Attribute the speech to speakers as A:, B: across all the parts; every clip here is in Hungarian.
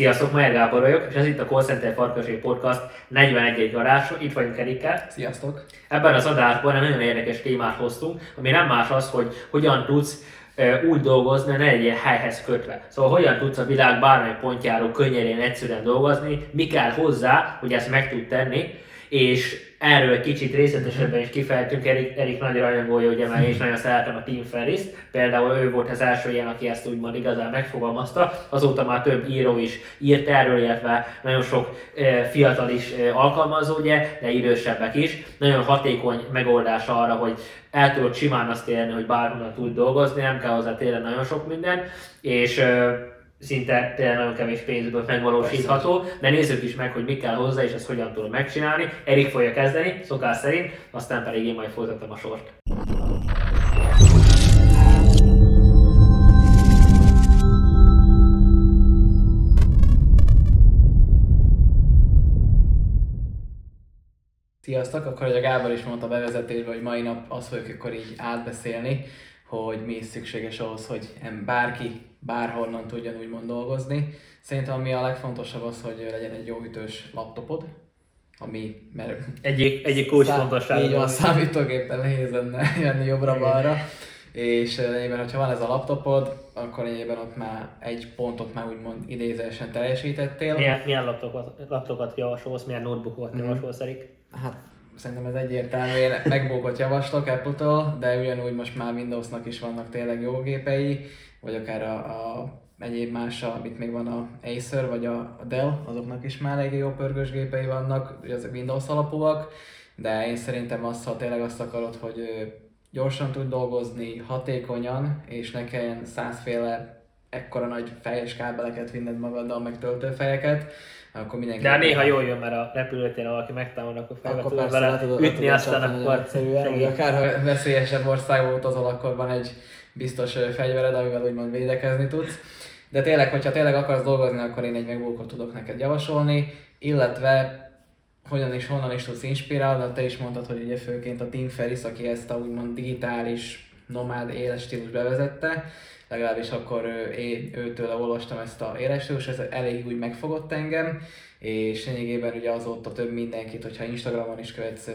A: Sziasztok, Majer Gábor vagyok, és ez itt a Call Center Farkasé Podcast 41. adása. Itt vagyunk Erikkel.
B: Sziasztok!
A: Ebben az adásban egy nagyon érdekes témát hoztunk, ami nem más az, hogy hogyan tudsz úgy dolgozni, ne legyen helyhez kötve. Szóval hogyan tudsz a világ bármely pontjáról könnyedén, egyszerűen dolgozni, mi kell hozzá, hogy ezt meg tud tenni, és erről kicsit részletesebben is kifejtünk, Erik, Erik nagy rajongója, ugye én is nagyon szeretem a Team ferris Például ő volt az első ilyen, aki ezt úgymond igazán megfogalmazta. Azóta már több író is írt erről, illetve nagyon sok e, fiatal is e, alkalmazó, ugye, de idősebbek is. Nagyon hatékony megoldás arra, hogy el tudod simán azt érni, hogy bárhonnan tud dolgozni, nem kell hozzá tényleg nagyon sok minden, és e, szinte tényleg nagyon kevés pénzből megvalósítható, de nézzük is meg, hogy mi kell hozzá, és ezt hogyan tudom megcsinálni. Erik fogja kezdeni, szokás szerint, aztán pedig én majd folytatom a sort.
B: Sziasztok! Akkor, hogy a Gábor is mondta a bevezetésben, hogy mai nap azt fogjuk akkor így átbeszélni, hogy mi is szükséges ahhoz, hogy bárki bárhonnan tudjon úgymond dolgozni. Szerintem ami a legfontosabb az, hogy legyen egy jó ütős laptopod, ami, mert
A: egyik, egyik kulcsfontosság.
B: Így van, számítógépen nehéz lenne jönni jobbra-balra. És lényegében, hogyha van ez a laptopod, akkor lényegében ott már egy pontot már úgymond idézősen teljesítettél.
A: Milyen, milyen laptopot, laptopot javasolsz, milyen notebookot mm. javasolsz, Erik?
B: Hát szerintem ez egyértelmű, én MacBookot javaslok Apple-től, de ugyanúgy most már Windowsnak is vannak tényleg jó gépei, vagy akár a, a egyéb más, amit még van a Acer, vagy a Dell, azoknak is már elég jó pörgős gépei vannak, ezek Windows alapúak, de én szerintem azt, ha tényleg azt akarod, hogy gyorsan tud dolgozni, hatékonyan, és ne kelljen százféle ekkora nagy fejes kábeleket vinned magaddal, meg töltőfejeket, akkor mindenki...
A: De néha jól jön, mert a repülőtéren valaki megtámad, akkor fel tudod vele ütni, aztán akkor...
B: Vagy akár ha veszélyesebb országba utazol, akkor van egy biztos fegyvered, amivel úgymond védekezni tudsz. De tényleg, hogyha tényleg akarsz dolgozni, akkor én egy megbókot tudok neked javasolni, illetve hogyan és honnan is tudsz inspirálni, te is mondtad, hogy ugye főként a Tim Ferris, aki ezt a úgymond digitális nomád életstílus bevezette, legalábbis akkor én őtől olvastam ezt a életstílus, ez elég úgy megfogott engem, és lényegében ugye azóta több mindenkit, hogyha Instagramon is követsz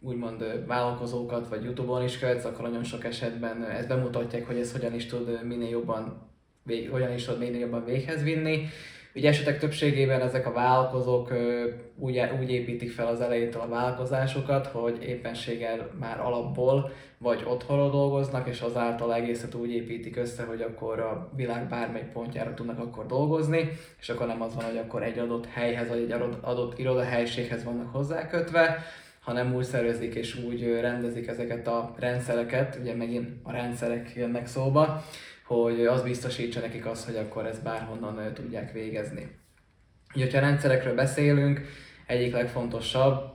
B: úgymond vállalkozókat, vagy Youtube-on is követsz, akkor nagyon sok esetben ezt bemutatják, hogy ez hogyan is tud minél jobban, hogyan is tud minél jobban véghez vinni. Ugye esetek többségében ezek a vállalkozók úgy, úgy építik fel az elejétől a vállalkozásokat, hogy éppenséggel már alapból vagy otthonról dolgoznak, és azáltal egészet úgy építik össze, hogy akkor a világ bármely pontjára tudnak akkor dolgozni, és akkor nem az van, hogy akkor egy adott helyhez, vagy egy adott irodahelységhez vannak hozzákötve, hanem úgy szervezik és úgy rendezik ezeket a rendszereket, ugye megint a rendszerek jönnek szóba, hogy az biztosítsa nekik azt, hogy akkor ezt bárhonnan tudják végezni. Ugye, ha rendszerekről beszélünk, egyik legfontosabb,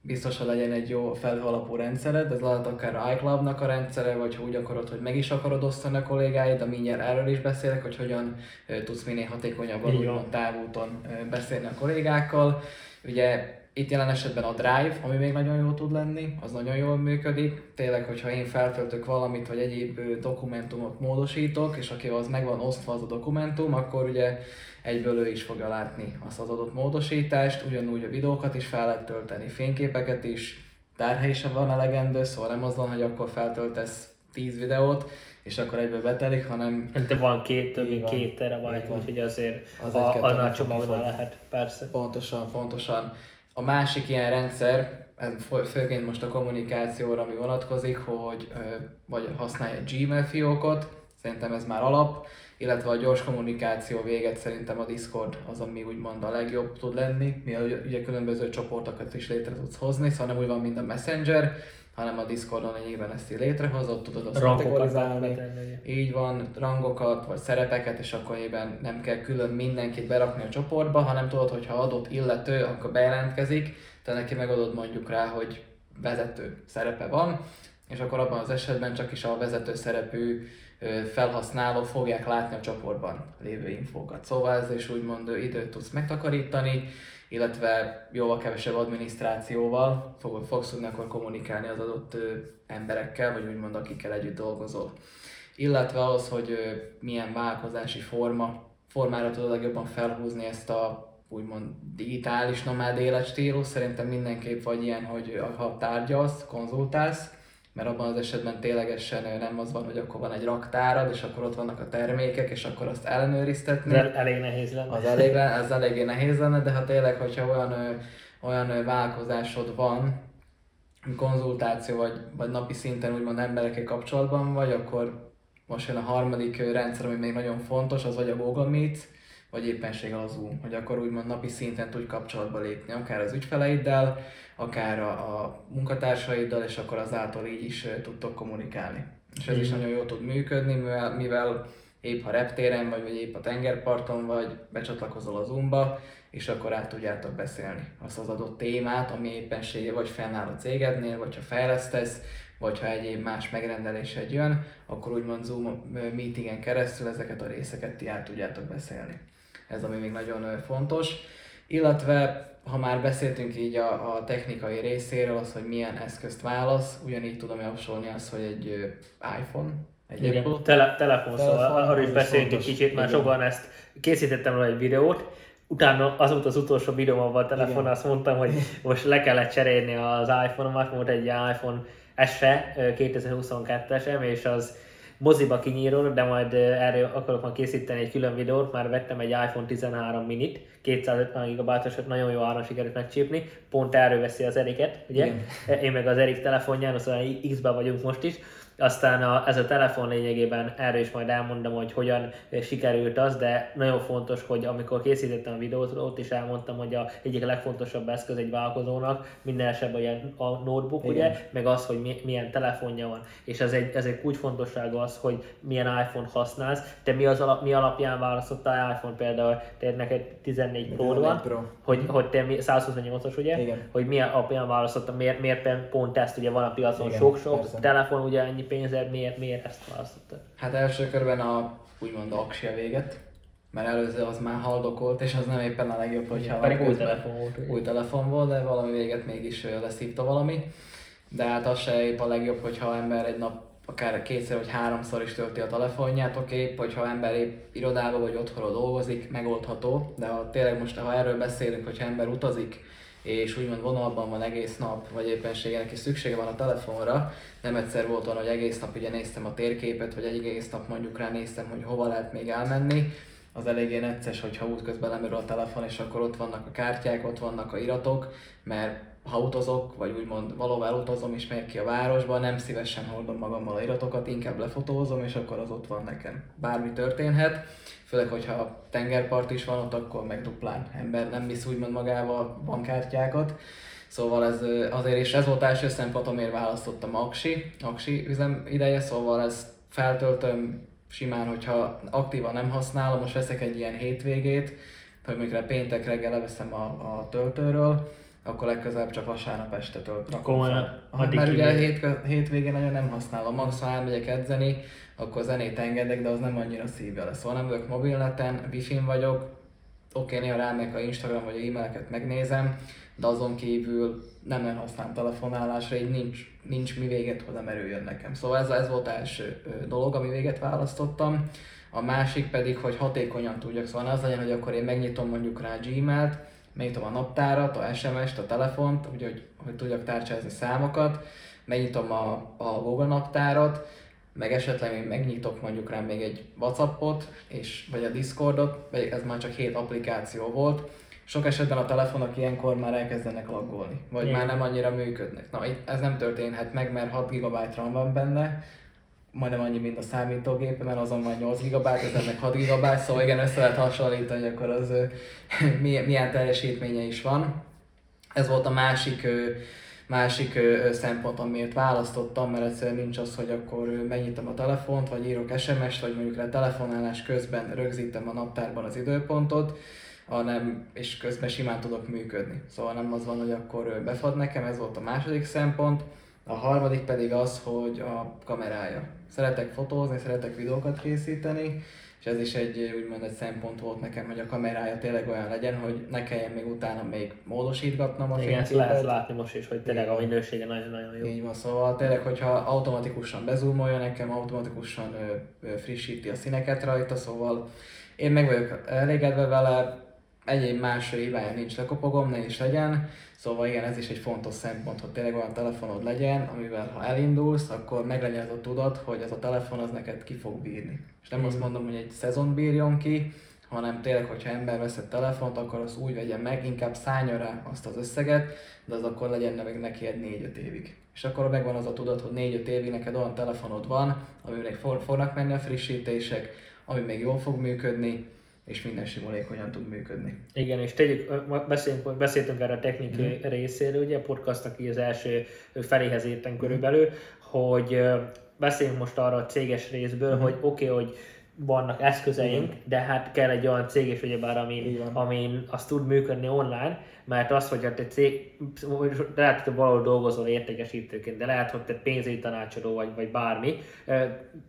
B: biztos, hogy legyen egy jó felhőalapú rendszered, ez lehet akár iCloud-nak a rendszere, vagy ha úgy akarod, hogy meg is akarod osztani a kollégáid, de mindjárt erről is beszélek, hogy hogyan tudsz minél hatékonyabban úgymond távúton beszélni a kollégákkal. Ugye itt jelen esetben a Drive, ami még nagyon jó tud lenni, az nagyon jól működik. Tényleg, hogyha én feltöltök valamit, vagy egyéb dokumentumot módosítok, és akivel az meg van osztva az a dokumentum, akkor ugye egyből ő is fogja látni azt az adott módosítást, ugyanúgy a videókat is fel lehet tölteni, fényképeket is, tárhely sem van elegendő, szóval nem az van, hogy akkor feltöltesz 10 videót, és akkor egyből betelik, hanem...
A: De van két, több mint két terabyte, úgyhogy azért az a, annál csomagban lehet, persze.
B: Pontosan, pontosan. A másik ilyen rendszer, főként most a kommunikációra, ami vonatkozik, hogy vagy használja Gmail fiókot, szerintem ez már alap, illetve a gyors kommunikáció véget szerintem a Discord az, ami úgymond a legjobb tud lenni, mivel ugye különböző csoportokat is létre tudsz hozni, szóval nem úgy van, mint a Messenger, hanem a Discordon lényegében ezt így létrehozott, tudod azt kategorizálni. Így van, rangokat vagy szerepeket, és akkor ében nem kell külön mindenkit berakni a csoportba, hanem tudod, hogy ha adott illető, akkor bejelentkezik, te neki megadod mondjuk rá, hogy vezető szerepe van, és akkor abban az esetben csak is a vezető szerepű felhasználó fogják látni a csoportban lévő infókat. Szóval ez is úgymond időt tudsz megtakarítani, illetve jóval kevesebb adminisztrációval fogsz tudni akkor kommunikálni az adott emberekkel, vagy úgymond akikkel együtt dolgozol. Illetve az, hogy milyen vállalkozási forma formára tudod legjobban felhúzni ezt a úgymond digitális nomád életstílus. Szerintem mindenképp vagy ilyen, hogy ha tárgyalsz, konzultálsz, mert abban az esetben ténylegesen nem az van, hogy akkor van egy raktárad, és akkor ott vannak a termékek, és akkor azt ellenőriztetni.
A: Ez elég nehéz lenne.
B: Az elég, ez eléggé nehéz lenne, de ha tényleg, hogyha olyan, olyan vállalkozásod van, konzultáció vagy, vagy napi szinten úgymond emberekkel kapcsolatban vagy, akkor most jön a harmadik rendszer, ami még nagyon fontos, az vagy a Google Meet, vagy éppenséggel a Zoom, hogy akkor úgymond napi szinten tudj kapcsolatba lépni, akár az ügyfeleiddel, akár a, a munkatársaiddal, és akkor azáltal így is tudtok kommunikálni. És ez is nagyon jól tud működni, mivel, mivel épp ha reptéren vagy, vagy épp a tengerparton vagy, becsatlakozol a Zoomba, és akkor át tudjátok beszélni azt az adott témát, ami éppensége vagy fennáll a cégednél, vagy ha fejlesztesz, vagy ha egyéb más megrendelésed jön, akkor úgymond Zoom meetingen keresztül ezeket a részeket ti át tudjátok beszélni. Ez ami még nagyon fontos. Illetve ha már beszéltünk így a, a technikai részéről, az, hogy milyen eszközt válasz, ugyanígy tudom javasolni azt, hogy egy iPhone, egy
A: Igen, Apple, tele, telefon, telefon, szóval arról is beszéltünk kicsit, már sokan ezt készítettem róla egy videót, utána az volt az utolsó videóm abban a telefonon, azt mondtam, hogy most le kellett cserélni az iPhone-omat, volt egy iPhone SE 2022-esem, és az moziba kinyíról, de majd erről akarok majd készíteni egy külön videót, már vettem egy iPhone 13 minit, 250 GB-os, nagyon jó áron sikerült megcsípni, pont erről veszi az Eriket, ugye? Igen. Én meg az Erik telefonján, szóval X-ben vagyunk most is, aztán a, ez a telefon lényegében erről is majd elmondom, hogy hogyan sikerült az, de nagyon fontos, hogy amikor készítettem a videót, ott is elmondtam, hogy a egyik legfontosabb eszköz egy vállalkozónak minden esetben a notebook, Igen. ugye, meg az, hogy mi, milyen telefonja van. És ez egy, ez egy kulcsfontosság az, hogy milyen iPhone használsz. Te mi, az alap, mi alapján választottál iPhone például, te neked 14 Pro van, Pro. Hogy, hogy te 128-os, ugye? Igen. Hogy milyen alapján választottál, miért, miért pont ezt, ugye van a piacon sok-sok telefon, ugye ennyi pénzed, miért, miért ezt választottad?
B: Hát első körben a úgymond aksia véget, mert előző az már haldokolt, és az nem éppen a legjobb, hogyha
A: Pedig új telefon volt.
B: Új telefon volt, de valami véget mégis leszívta valami. De hát az se épp a legjobb, hogyha ember egy nap akár kétszer vagy háromszor is tölti a telefonját, oké, okay, hogyha ember épp irodába vagy otthonról dolgozik, megoldható, de ha tényleg most, ha erről beszélünk, hogyha ember utazik, és úgymond vonalban van egész nap, vagy éppenséggel neki szüksége van a telefonra. Nem egyszer volt olyan, hogy egész nap ugye néztem a térképet, vagy egy egész nap mondjuk rá néztem, hogy hova lehet még elmenni. Az eléggé necces, hogyha útközben lemerül a telefon, és akkor ott vannak a kártyák, ott vannak a iratok, mert ha utazok, vagy úgymond valóban utazom és megyek ki a városba, nem szívesen hordom magammal a iratokat, inkább lefotózom, és akkor az ott van nekem. Bármi történhet, főleg, hogyha tengerpart is van ott, akkor meg duplán ember nem visz úgymond magával bankkártyákat. Szóval ez azért is ez volt első szempont, amiért választottam Aksi, Aksi üzem ideje, szóval ezt feltöltöm simán, hogyha aktívan nem használom, most veszek egy ilyen hétvégét, hogy mikor péntek reggel leveszem a, a töltőről, akkor legközelebb csak vasárnap este tölt.
A: Akkor
B: hát, mert ugye hét, hétvégén nagyon nem használom, max ha elmegyek edzeni, akkor zenét engedek, de az nem annyira szívja lesz. Szóval nem vagyok mobilneten, wifi-n vagyok, oké, néha rámegyek a Instagram vagy a e-maileket megnézem, de azon kívül nem nagyon használom telefonálásra, így nincs, nincs mi véget, nem erőjön nekem. Szóval ez, ez volt első dolog, ami véget választottam. A másik pedig, hogy hatékonyan tudjak, szóval az legyen, hogy akkor én megnyitom mondjuk rá Gmail-t, megnyitom a naptárat, a SMS-t, a telefont, úgy, hogy, hogy tudjak tárcsázni számokat, megnyitom a, a Google naptárat, meg esetleg még megnyitok mondjuk rá még egy Whatsappot, és, vagy a Discordot, vagy ez már csak hét applikáció volt, sok esetben a telefonok ilyenkor már elkezdenek laggolni, vagy Igen. már nem annyira működnek. Na, ez nem történhet meg, mert 6 GB RAM van benne, majdnem annyi, mint a számítógépemen, azon van 8 GB, ezen meg 6 GB, szóval igen, össze lehet hasonlítani, akkor az milyen, teljesítménye is van. Ez volt a másik másik szempont, amiért választottam, mert egyszerűen nincs az, hogy akkor megnyitom a telefont, vagy írok SMS-t, vagy mondjuk a telefonálás közben rögzítem a naptárban az időpontot, hanem és közben simán tudok működni. Szóval nem az van, hogy akkor befad nekem, ez volt a második szempont. A harmadik pedig az, hogy a kamerája. Szeretek fotózni, szeretek videókat készíteni, és ez is egy úgymond egy szempont volt nekem, hogy a kamerája tényleg olyan legyen, hogy ne kelljen még utána még módosítgatnom a
A: Igen, ezt lehet látni most is, hogy tényleg a minősége nagyon-nagyon jó.
B: Így van, szóval tényleg, hogyha automatikusan bezúmolja nekem, automatikusan frissíti a színeket rajta, szóval Én meg vagyok elégedve vele, egyéb más hibája nincs, lekopogom, ne is legyen. Szóval igen, ez is egy fontos szempont, hogy tényleg olyan telefonod legyen, amivel ha elindulsz, akkor meg legyen ez a tudat, hogy ez a telefon az neked ki fog bírni. És nem mm. azt mondom, hogy egy szezon bírjon ki, hanem tényleg, hogyha ember vesz egy telefont, akkor az úgy vegye meg, inkább szállja rá azt az összeget, de az akkor legyen meg neki egy 4-5 évig. És akkor megvan az a tudat, hogy 4-5 évig neked olyan telefonod van, ami még for, fognak menni a frissítések, ami még jól fog működni, és minden simulékonyan tud működni.
A: Igen, és tegyük, beszélünk, beszéltünk erre a technikai mm. részéről, ugye a podcastnak így az első feléhez értem körülbelül, hogy beszéljünk most arra a céges részből, mm. hogy oké, okay, hogy vannak eszközeink, mm. de hát kell egy olyan cég is, ugyebár, amin, amin azt tud működni online, mert az, hogy te cég, lehet, hogy valahol dolgozol értékesítőként, de lehet, hogy te pénzügyi tanácsadó vagy, vagy bármi,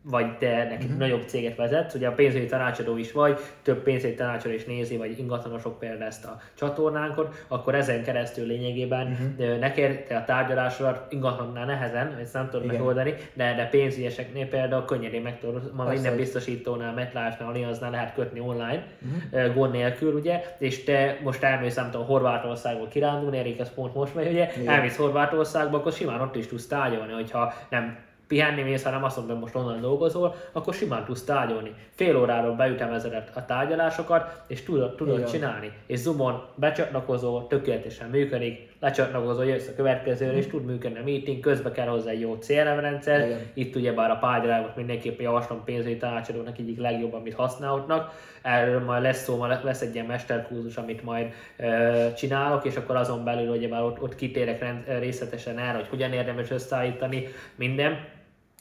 A: vagy te neki uh-huh. nagyobb céget vezetsz, ugye a pénzügyi tanácsadó is vagy, több pénzügyi tanácsadó is nézi, vagy ingatlanosok például ezt a csatornánkot, akkor ezen keresztül lényegében uh-huh. neked te a tárgyalásodat ingatlannál nehezen, ezt nem tudod megoldani, de, de pénzügyeseknél például könnyedén meg tudod, ma minden biztosítónál, MetLife-nál, Allianznál lehet kötni online, uh-huh. gond nélkül, ugye, és te most elmész, nem tudom, Horvát Horvátországból kirándulni, Erik az pont most megy, ugye, Igen. elmész Horvátországba, akkor simán ott is tudsz tárgyalni, hogyha nem pihenni mész, hanem azt mondom, hogy most onnan dolgozol, akkor simán tudsz tárgyalni. Fél óráról beütemezed a tárgyalásokat, és tudod, tudod csinálni. És Zoomon becsatlakozol, tökéletesen működik, lecsatlakozol, jössz a következőre, mm. és tud működni a meeting, közben kell hozzá egy jó CRM rendszer. Igen. Itt ugye bár a párgyalágot mindenképpen javaslom pénzügyi tanácsadónak egyik legjobb, amit használhatnak. Erről majd lesz szó, majd lesz egy ilyen mesterkurzus, amit majd e, csinálok, és akkor azon belül ugye már ott, ott kitérek rend, részletesen erre, hogy hogyan érdemes összeállítani minden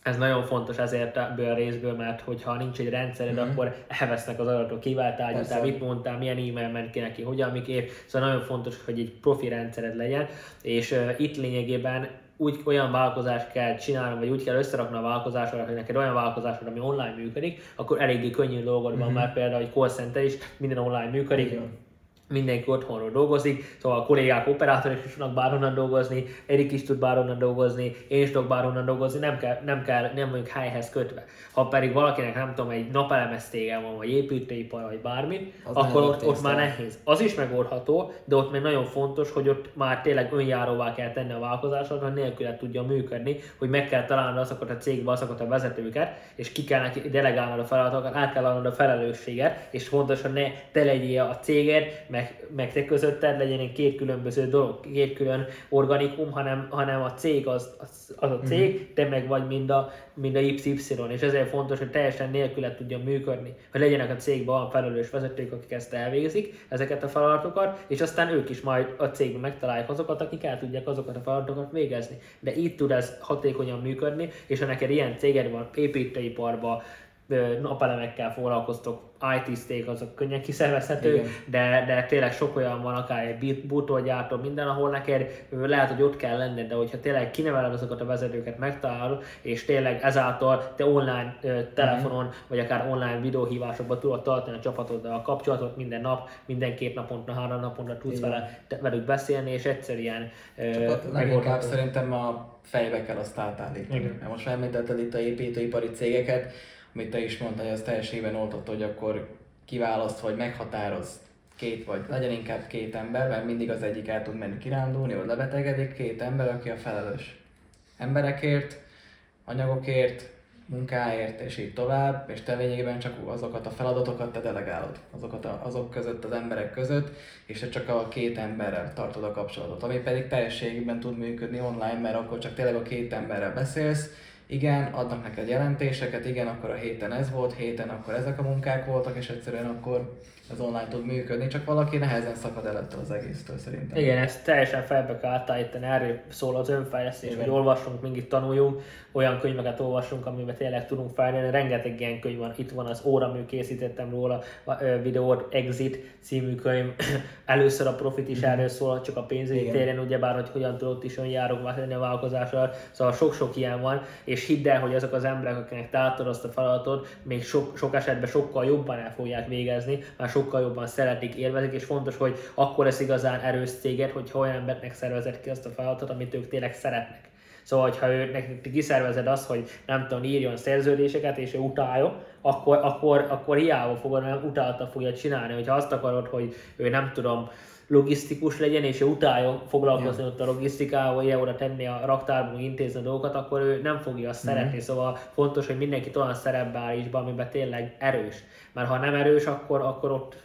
A: ez nagyon fontos ezért ebből a részből, mert hogyha nincs egy rendszered, mm-hmm. akkor elvesznek az adatok, kivel tárgyaltál, mit mondtál, milyen e-mail ment ki neki, hogyan, miképp. Szóval nagyon fontos, hogy egy profi rendszered legyen, és uh, itt lényegében úgy olyan vállalkozást kell csinálni, vagy úgy kell összerakni a vállalkozásodat, hogy neked olyan vállalkozásod, ami online működik, akkor eléggé könnyű dolgod van, mm-hmm. mert például egy call center is minden online működik, Igen mindenki otthonról dolgozik, szóval a kollégák, operátorok is tudnak bárhonnan dolgozni, Erik is tud bárhonnan dolgozni, én is tudok bárhonnan dolgozni, nem kell, nem kell, nem mondjuk helyhez kötve. Ha pedig valakinek nem tudom, egy napelemes tége van, vagy építőipar, vagy bármi, az akkor ott, ott már nehéz. Az is megoldható, de ott még nagyon fontos, hogy ott már tényleg önjáróvá kell tenni a vállalkozásot, hogy nélkül tudja működni, hogy meg kell találni azokat a cégbe, azokat a vezetőket, és ki kell neki delegálnod a feladatokat, át kell adnod a felelősséget, és fontos, hogy ne te legyél a céged, meg, meg te közötted legyen egy két különböző dolog, két külön organikum, hanem, hanem a cég az, az, az a cég, mm-hmm. te meg vagy mind a, mind a YY, és ezért fontos, hogy teljesen nélküle tudjon működni, hogy legyenek a cégben olyan felelős vezetők, akik ezt elvégzik, ezeket a feladatokat, és aztán ők is majd a cégben megtalálják azokat, akik el tudják azokat a feladatokat végezni. De így tud ez hatékonyan működni, és ha neked ilyen céged van építőiparban, napelemekkel foglalkoztok, IT steak azok könnyen kiszervezhető, de, de tényleg sok olyan van, akár egy bútorgyártó, minden, ahol neked lehet, hogy ott kell lenned, de hogyha tényleg kineveled azokat a vezetőket, megtalálod, és tényleg ezáltal te online telefonon, mm. vagy akár online videóhívásokban tudod tartani a csapatoddal a kapcsolatot minden nap, minden két naponta, három naponta tudsz vele, te, velük beszélni, és egyszerűen
B: Csak leginkább szerintem a fejbe kell azt átállítani. Mert most említetted itt a építőipari cégeket, amit te is mondtál, hogy az teljességben oltott, hogy akkor kiválaszt, vagy meghatároz két vagy, legyen inkább két ember, mert mindig az egyik el tud menni kirándulni, vagy lebetegedik, két ember, aki a felelős emberekért, anyagokért, munkáért, és így tovább, és te lényegében csak azokat a feladatokat te delegálod, azokat a, azok között, az emberek között, és te csak a két emberrel tartod a kapcsolatot, ami pedig teljességben tud működni online, mert akkor csak tényleg a két emberrel beszélsz, igen, adnak neked jelentéseket, igen, akkor a héten ez volt, héten akkor ezek a munkák voltak, és egyszerűen akkor az online tud működni, csak valaki nehezen szakad el ettől az egésztől szerintem.
A: Igen, ezt teljesen felbe kell átállítani, erről szól az önfejlesztés, hogy olvasunk, mindig tanuljunk, olyan könyveket olvasunk, amiben tényleg tudunk fejlődni, rengeteg ilyen könyv van, itt van az óramű, készítettem róla a videót, Exit című könyv, először a profit is mm. erről szól, csak a pénzügyi téren, ugyebár, hogy hogyan tudott is önjáróvá tenni a vállalkozással, szóval sok-sok ilyen van, és hidd el, hogy azok az emberek, akiknek te azt a feladatot, még sok, sok esetben sokkal jobban el fogják végezni, már sokkal jobban szeretik, élvezik, és fontos, hogy akkor lesz igazán erős céged, hogy olyan embernek szervezett ki azt a feladatot, amit ők tényleg szeretnek. Szóval, ha ő nekik kiszervezed azt, hogy nem tudom, írjon szerződéseket, és ő utálja, akkor, akkor, akkor hiába fogod, nem utálta fogja csinálni. Hogyha azt akarod, hogy ő nem tudom, logisztikus legyen, és ő utálja foglalkozni ja. ott a logisztikával, oda tenni a raktárban, intézni a dolgokat, akkor ő nem fogja azt mm-hmm. szeretni. Szóval fontos, hogy mindenki olyan szerepbe be, amiben tényleg erős. Mert ha nem erős, akkor, akkor ott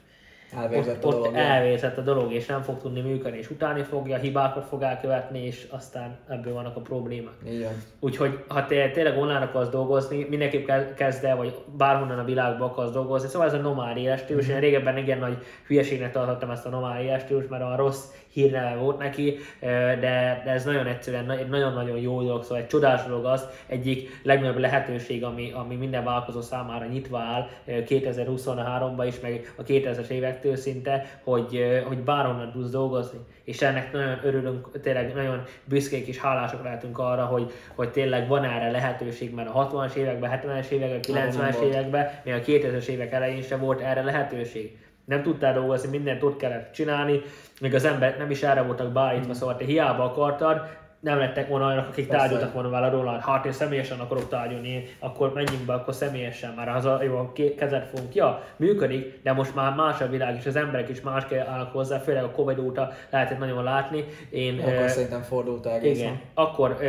B: Elvérzett
A: ott,
B: a dolog.
A: ott elvérzett a dolog, és nem fog tudni működni, és utáni fogja, hibákat fog elkövetni, és aztán ebből vannak a problémák.
B: Igen.
A: Úgyhogy ha te tényleg online akarsz dolgozni, mindenképp ke- kezd el, vagy bárhonnan a világban akarsz dolgozni. Szóval ez a nomád életstílus. Mm-hmm. Én régebben igen nagy hülyeségnek tartottam ezt a nomád életstílus, mert a rossz hírneve volt neki, de, de ez nagyon egyszerűen egy nagyon-nagyon jó dolog, szóval egy csodás dolog az, egyik legnagyobb lehetőség, ami, ami minden vállalkozó számára nyitva áll 2023-ban is, meg a 2000-es évektől szinte, hogy, hogy bárhonnan tudsz dolgozni. És ennek nagyon örülünk, tényleg nagyon büszkék és hálások lehetünk arra, hogy, hogy tényleg van erre lehetőség, mert a 60-as években, 70-es években, 90-es években, még a 2000-es évek elején sem volt erre lehetőség nem tudtál dolgozni, mindent ott kellett csinálni, még az emberek nem is erre voltak beállítva, mm. szóval te hiába akartad, nem lettek volna olyanok, akik Persze. tárgyaltak volna vele róla, hát én személyesen akarok tárgyalni, akkor menjünk be, akkor személyesen, már az a jó, kezet fogunk, ja, működik, de most már más a világ, és az emberek is más kell állnak hozzá, főleg a Covid óta lehetett nagyon látni.
B: Én, akkor uh, szerintem fordult egészen. Igen,
A: akkor, uh,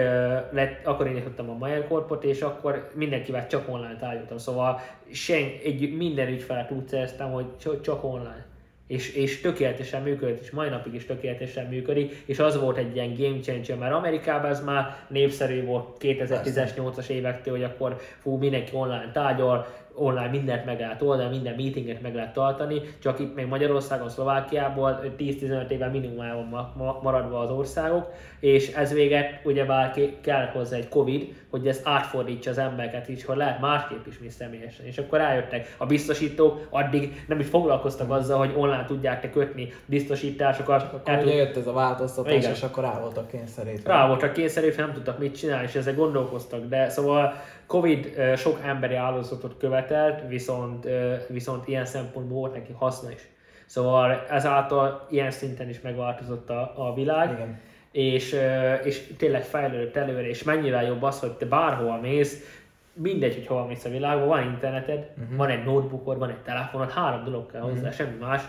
A: lett, akkor én a Mayer Corpot, és akkor mindenkivel csak online tárgyaltam, szóval sen, egy, minden ügyfelet úgy szereztem, hogy csak online és, és tökéletesen működött, és mai napig is tökéletesen működik, és az volt egy ilyen game changer, mert Amerikában ez már népszerű volt 2018-as évektől, hogy akkor fú, mindenki online tárgyal, online mindent meg lehet oldani, minden meetinget meg lehet tartani, csak itt még Magyarországon, Szlovákiából 10-15 éve minimumában maradva az országok, és ez véget ugyebár kell hozzá egy Covid, hogy ez átfordítsa az embereket is, hogy lehet másképp is, mint személyesen. És akkor rájöttek a biztosítók, addig nem is foglalkoztak azzal, hogy online tudják-e kötni biztosításokat.
B: Csak akkor ugye jött ez a változtatás, Igen. és akkor rá voltak kényszerítve.
A: Rá voltak kényszerítve, nem tudtak mit csinálni, és ezzel gondolkoztak, de szóval Covid sok emberi áldozatot követelt, viszont, viszont ilyen szempontból volt neki haszna is. Szóval ezáltal ilyen szinten is megváltozott a, a világ. Igen. És, és tényleg fejlődött előre, és mennyivel jobb az, hogy te bárhol mész, mindegy, hogy hol mész a világban, van interneted, uh-huh. van egy notebookod, van egy telefonod, három dolog kell hozzá, uh-huh. semmi más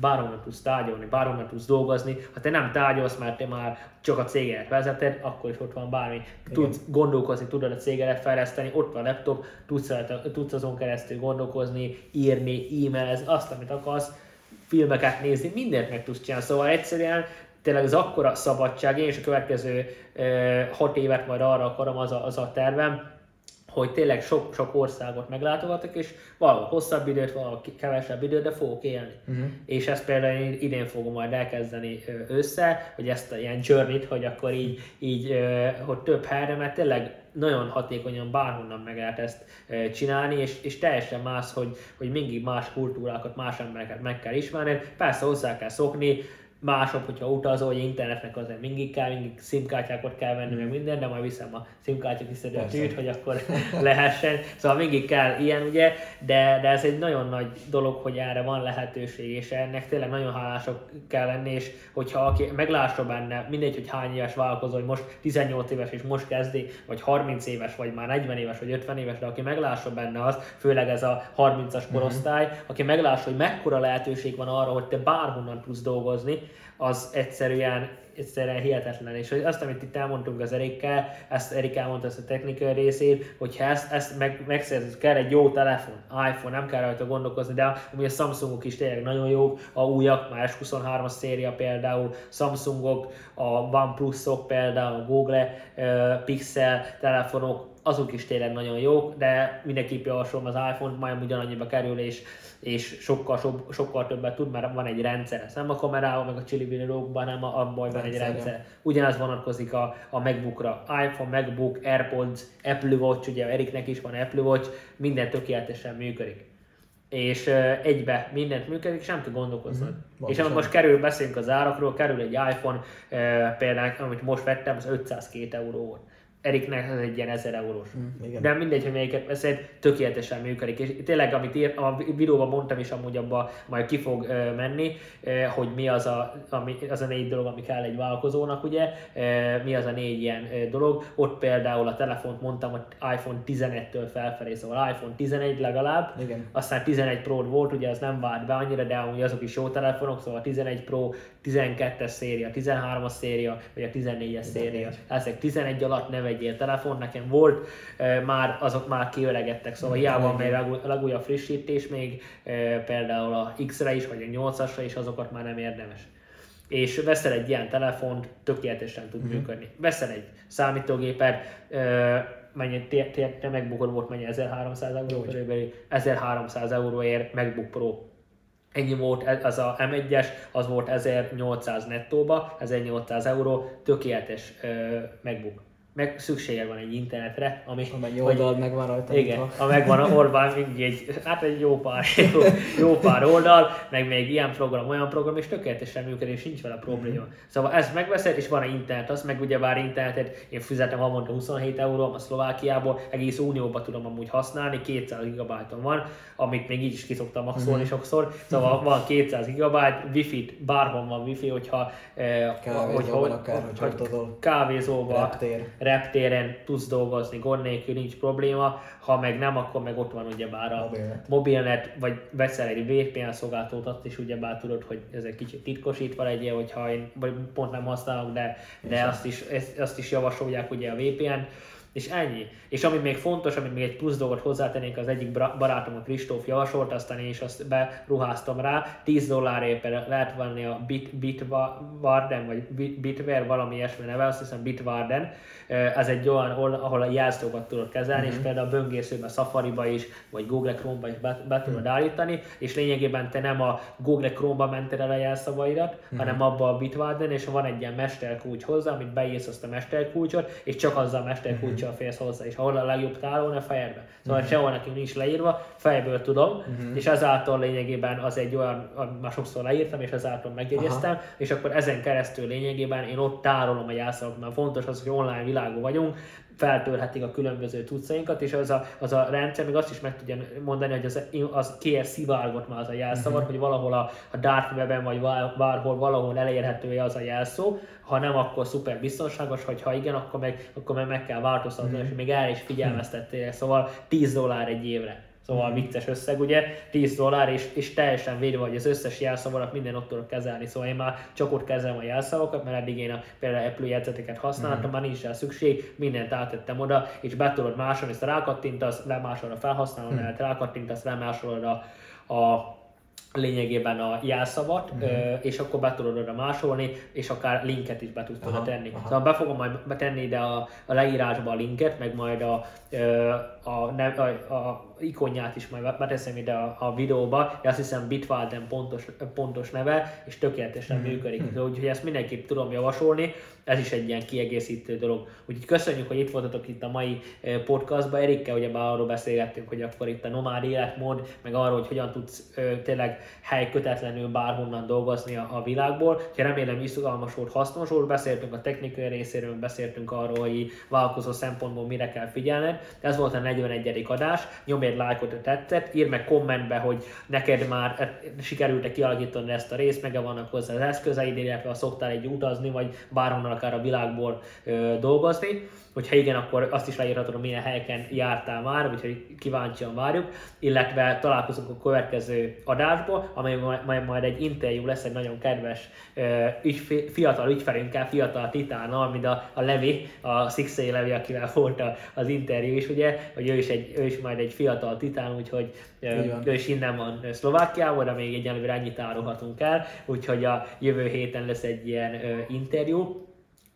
A: bárhonnan tudsz tárgyalni, bárhonnan tudsz dolgozni. Ha te nem tárgyalsz, mert te már csak a cégedet vezeted, akkor is ott van bármi. Tudsz Igen. gondolkozni, tudod a cégedet fejleszteni, ott van a laptop, tudsz, tudsz azon keresztül gondolkozni, írni, e-mailez, azt, amit akarsz, filmeket nézni, mindent meg tudsz csinálni. Szóval egyszerűen tényleg az akkora szabadság, én is a következő e, hat évet majd arra akarom, az a, az a tervem, hogy tényleg sok, sok országot meglátogatok, és valahol hosszabb időt, valahol kevesebb időt, de fogok élni. Uh-huh. És ezt például én idén fogom majd elkezdeni össze, hogy ezt a ilyen journey hogy akkor így, így hogy több helyre, mert tényleg nagyon hatékonyan bárhonnan meg lehet ezt csinálni, és, és teljesen más, hogy, hogy mindig más kultúrákat, más embereket meg kell ismerni. Persze hozzá kell szokni, mások, hogyha utazol, hogy internetnek azért mindig kell, mindig szimkártyákat kell venni, meg minden, de majd viszem a szimkártya kiszedőtűt, hogy akkor lehessen. Szóval mindig kell ilyen, ugye, de, de ez egy nagyon nagy dolog, hogy erre van lehetőség, és ennek tényleg nagyon hálások kell lenni, és hogyha aki meglássa benne, mindegy, hogy hány éves vállalkozó, hogy most 18 éves és most kezdi, vagy 30 éves, vagy már 40 éves, vagy 50 éves, de aki meglássa benne az, főleg ez a 30-as mhm. korosztály, mm-hmm. aki meglássa, hogy mekkora lehetőség van arra, hogy te bárhonnan tudsz dolgozni, az egyszerűen, egyszerűen hihetetlen. És azt, amit itt elmondtunk az Erikkel, ezt Erik elmondta ezt a technikai részét, hogyha ezt, ezt meg, megszerzed, kell egy jó telefon, iPhone, nem kell rajta gondolkozni, de amúgy a Samsungok is tényleg nagyon jók, a újak, már S23-as széria például, Samsungok, a OnePlus-ok például, a Google uh, Pixel telefonok, azok is tényleg nagyon jók, de mindenképp javaslom az iPhone, majd ugyanannyiba kerül, és és sokkal, so, sokkal többet tud, mert van egy rendszer. Ez nem a kamerával, meg a chili videókban, hanem abban van egy rendszer. Ugyanaz vonatkozik a, a MacBookra. iPhone, MacBook, AirPods, Apple Watch, ugye Eriknek is van Apple Watch, minden tökéletesen működik és egybe mindent működik, és nem kell gondolkozni. Mm-hmm. És most kerül, beszélünk az árakról, kerül egy iPhone, például, amit most vettem, az 502 euró volt Eriknek ez egy ilyen 1000 eurós.
B: Mm, igen.
A: De mindegy, hogy melyiket veszed, tökéletesen működik. És tényleg, amit ír, a videóban mondtam is amúgy abba majd ki fog ö, menni, ö, hogy mi az a, ami, az a négy dolog, ami kell egy vállalkozónak, ugye, ö, mi az a négy ilyen ö, dolog. Ott például a telefont mondtam, hogy iPhone 11-től felfelé, szóval iPhone 11 legalább,
B: Igen.
A: aztán 11 Pro volt, ugye az nem vált be annyira, de amúgy azok is jó telefonok, szóval 11 Pro, 12-es széria, 13-as széria, vagy a 14-es széria. Ezek 11 alatt ne vegyél telefon, nekem volt, e, már azok már kiöregedtek, szóval hiába van még legúj- legújabb frissítés még, e, például a X-re is, vagy a 8-asra is, azokat már nem érdemes. És veszel egy ilyen telefont, tökéletesen tud működni. Veszel egy számítógépet, e, mennyi té- té- te megbukod volt mennyi 1300 euró körülbelül, 1300 euróért MacBook Pro Ennyi volt az a M1-es, az volt 1800 nettóba, 1800 euró, tökéletes ö, MacBook. Meg szüksége van egy internetre, ami...
B: Amennyi
A: hogy-
B: oldalad meg van rajta.
A: igen, ha megvan a Orbán, mindig egy, hát egy jó pár, jó, jó pár oldal, meg még ilyen program, olyan program, és tökéletesen működik, és nincs vele probléma. Szóval ezt megveszed, és van egy internet, azt meg ugye bár internetet, én fizetem havonta 27 euró, a Szlovákiából, egész unióban tudom amúgy használni, 200 gigabájton van, amit még így is ki szoktam maxolni sokszor, szóval van 200 gigabyte, wifi bárhol van wifi, hogyha, eh,
B: Kávézóban akár, hogyha
A: hogy
B: utazol.
A: kávézóban,
B: Reptér.
A: Reptéren tudsz dolgozni, gond nélkül nincs probléma, ha meg nem, akkor meg ott van ugyebár a
B: Mobilnet.
A: mobilnet, vagy veszel egy VPN szolgáltatót, azt is ugyebár tudod, hogy ez egy kicsit titkosítva legyen, hogyha én vagy pont nem használom, de, de azt, is, ezt, azt is javasolják ugye a VPN, és ennyi. És ami még fontos, ami még egy plusz dolgot hozzátennénk, az egyik barátom, a Kristóf javasolt, aztán én is azt beruháztam rá, 10 dollárért lehet venni a Bit, Bitwarden, vagy Bit- Bitware, valami ilyesmi neve, azt hiszem Bitwarden, ez egy olyan, ahol, a jelszókat tudod kezelni,
B: Mhm.
A: és például a böngészőben, Safari-ba is, vagy Google Chrome-ba is be, be tudod állítani, és lényegében te nem a Google Chrome-ba mented el a jelszavaidat,
B: Mhm.
A: hanem abba a Bitwarden, és van egy ilyen mesterkulcs hozzá, amit beírsz azt a mesterkulcsot, és csak azzal a mesterkulccsal
B: Mhm.
A: férsz hozzá, és ahol a legjobb tárolni a fejedbe. Szóval sehol nekünk nincs leírva, fejből tudom,
B: Mhm.
A: és ezáltal lényegében az egy olyan, már sokszor leírtam, és ezáltal megjegyeztem, és akkor ezen keresztül lényegében én ott tárolom a jelszavakat, mert fontos az, hogy online világban vagyunk, feltörhetik a különböző cuccainkat, és az a, az a rendszer még azt is meg tudja mondani, hogy az, az ki szivárgott már az a jelszavar, hogy valahol a, a dark webben, vagy bárhol valahol elérhető az a jelszó, ha nem, akkor szuper biztonságos, hogy ha igen, akkor meg, akkor meg, meg kell változtatni, és még el is figyelmeztettél, szóval 10 dollár egy évre. Szóval vicces összeg, ugye, 10 dollár, és, és teljesen védve, hogy az összes jelszavarat minden ott tudok kezelni. Szóval én már csak ott kezelem a jelszavakat, mert eddig én a, például Apple jegyzeteket használtam, már nincs rá szükség, mindent áttettem oda, és be tudod másolni, ezt rákattintasz, lemásolod a felhasználó nevet, rákattintasz, lemásolod a, a lényegében a jelszavat,
B: Mhm.
A: ö, és akkor be tudod oda másolni, és akár linket is be tudsz oda tenni.
B: aha.
A: Szóval be fogom majd betenni ide a, a leírásba a linket, meg majd a, a, ne, a, a ikonját is majd beteszem ide a, a videóba, de azt hiszem Bitwarden pontos, pontos neve, és tökéletesen
B: Mhm.
A: működik. Úgyhogy ezt mindenképp tudom javasolni, ez is egy ilyen kiegészítő dolog. Úgyhogy köszönjük, hogy itt voltatok itt a mai eh, podcastban. Erikkel ugye már arról beszélgettünk, hogy akkor itt a nomád életmód, meg arról, hogy hogyan tudsz ö, tényleg helykötetlenül bárhonnan dolgozni a, a világból. Úgyhogy remélem izgalmas volt, hasznos volt. Beszéltünk a technikai részéről, beszéltünk arról, hogy vállalkozó szempontból mire kell figyelned. Ez volt a 41. adás. Nyomj egy lájkot, ha tetszett. Írd meg kommentbe, hogy neked már eh, sikerült-e kialakítani ezt a részt, meg vannak hozzá az eszközeid, illetve ha szoktál egy utazni, vagy bárhonnan akár a világból ö, dolgozni. Hogyha igen, akkor azt is leírhatod, hogy milyen helyeken jártál már, úgyhogy kíváncsian várjuk, illetve találkozunk a következő adásból, amely majd- majd, egy interjú lesz egy nagyon kedves ö, ügyfé, fiatal ügyfelünkkel, fiatal titánnal, mint a, a Levi, a Sixey Levi, akivel volt az interjú is, ugye, hogy ő is, egy, ő is majd egy fiatal titán, úgyhogy
B: van.
A: ő is innen van Szlovákiából, de még egyenlőre ennyit árulhatunk el, úgyhogy a jövő héten lesz egy ilyen interjú,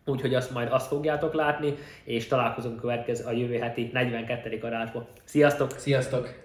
A: úgyhogy azt majd azt fogjátok látni, és találkozunk következő a jövő heti 42. adásban. Sziasztok!
B: Sziasztok!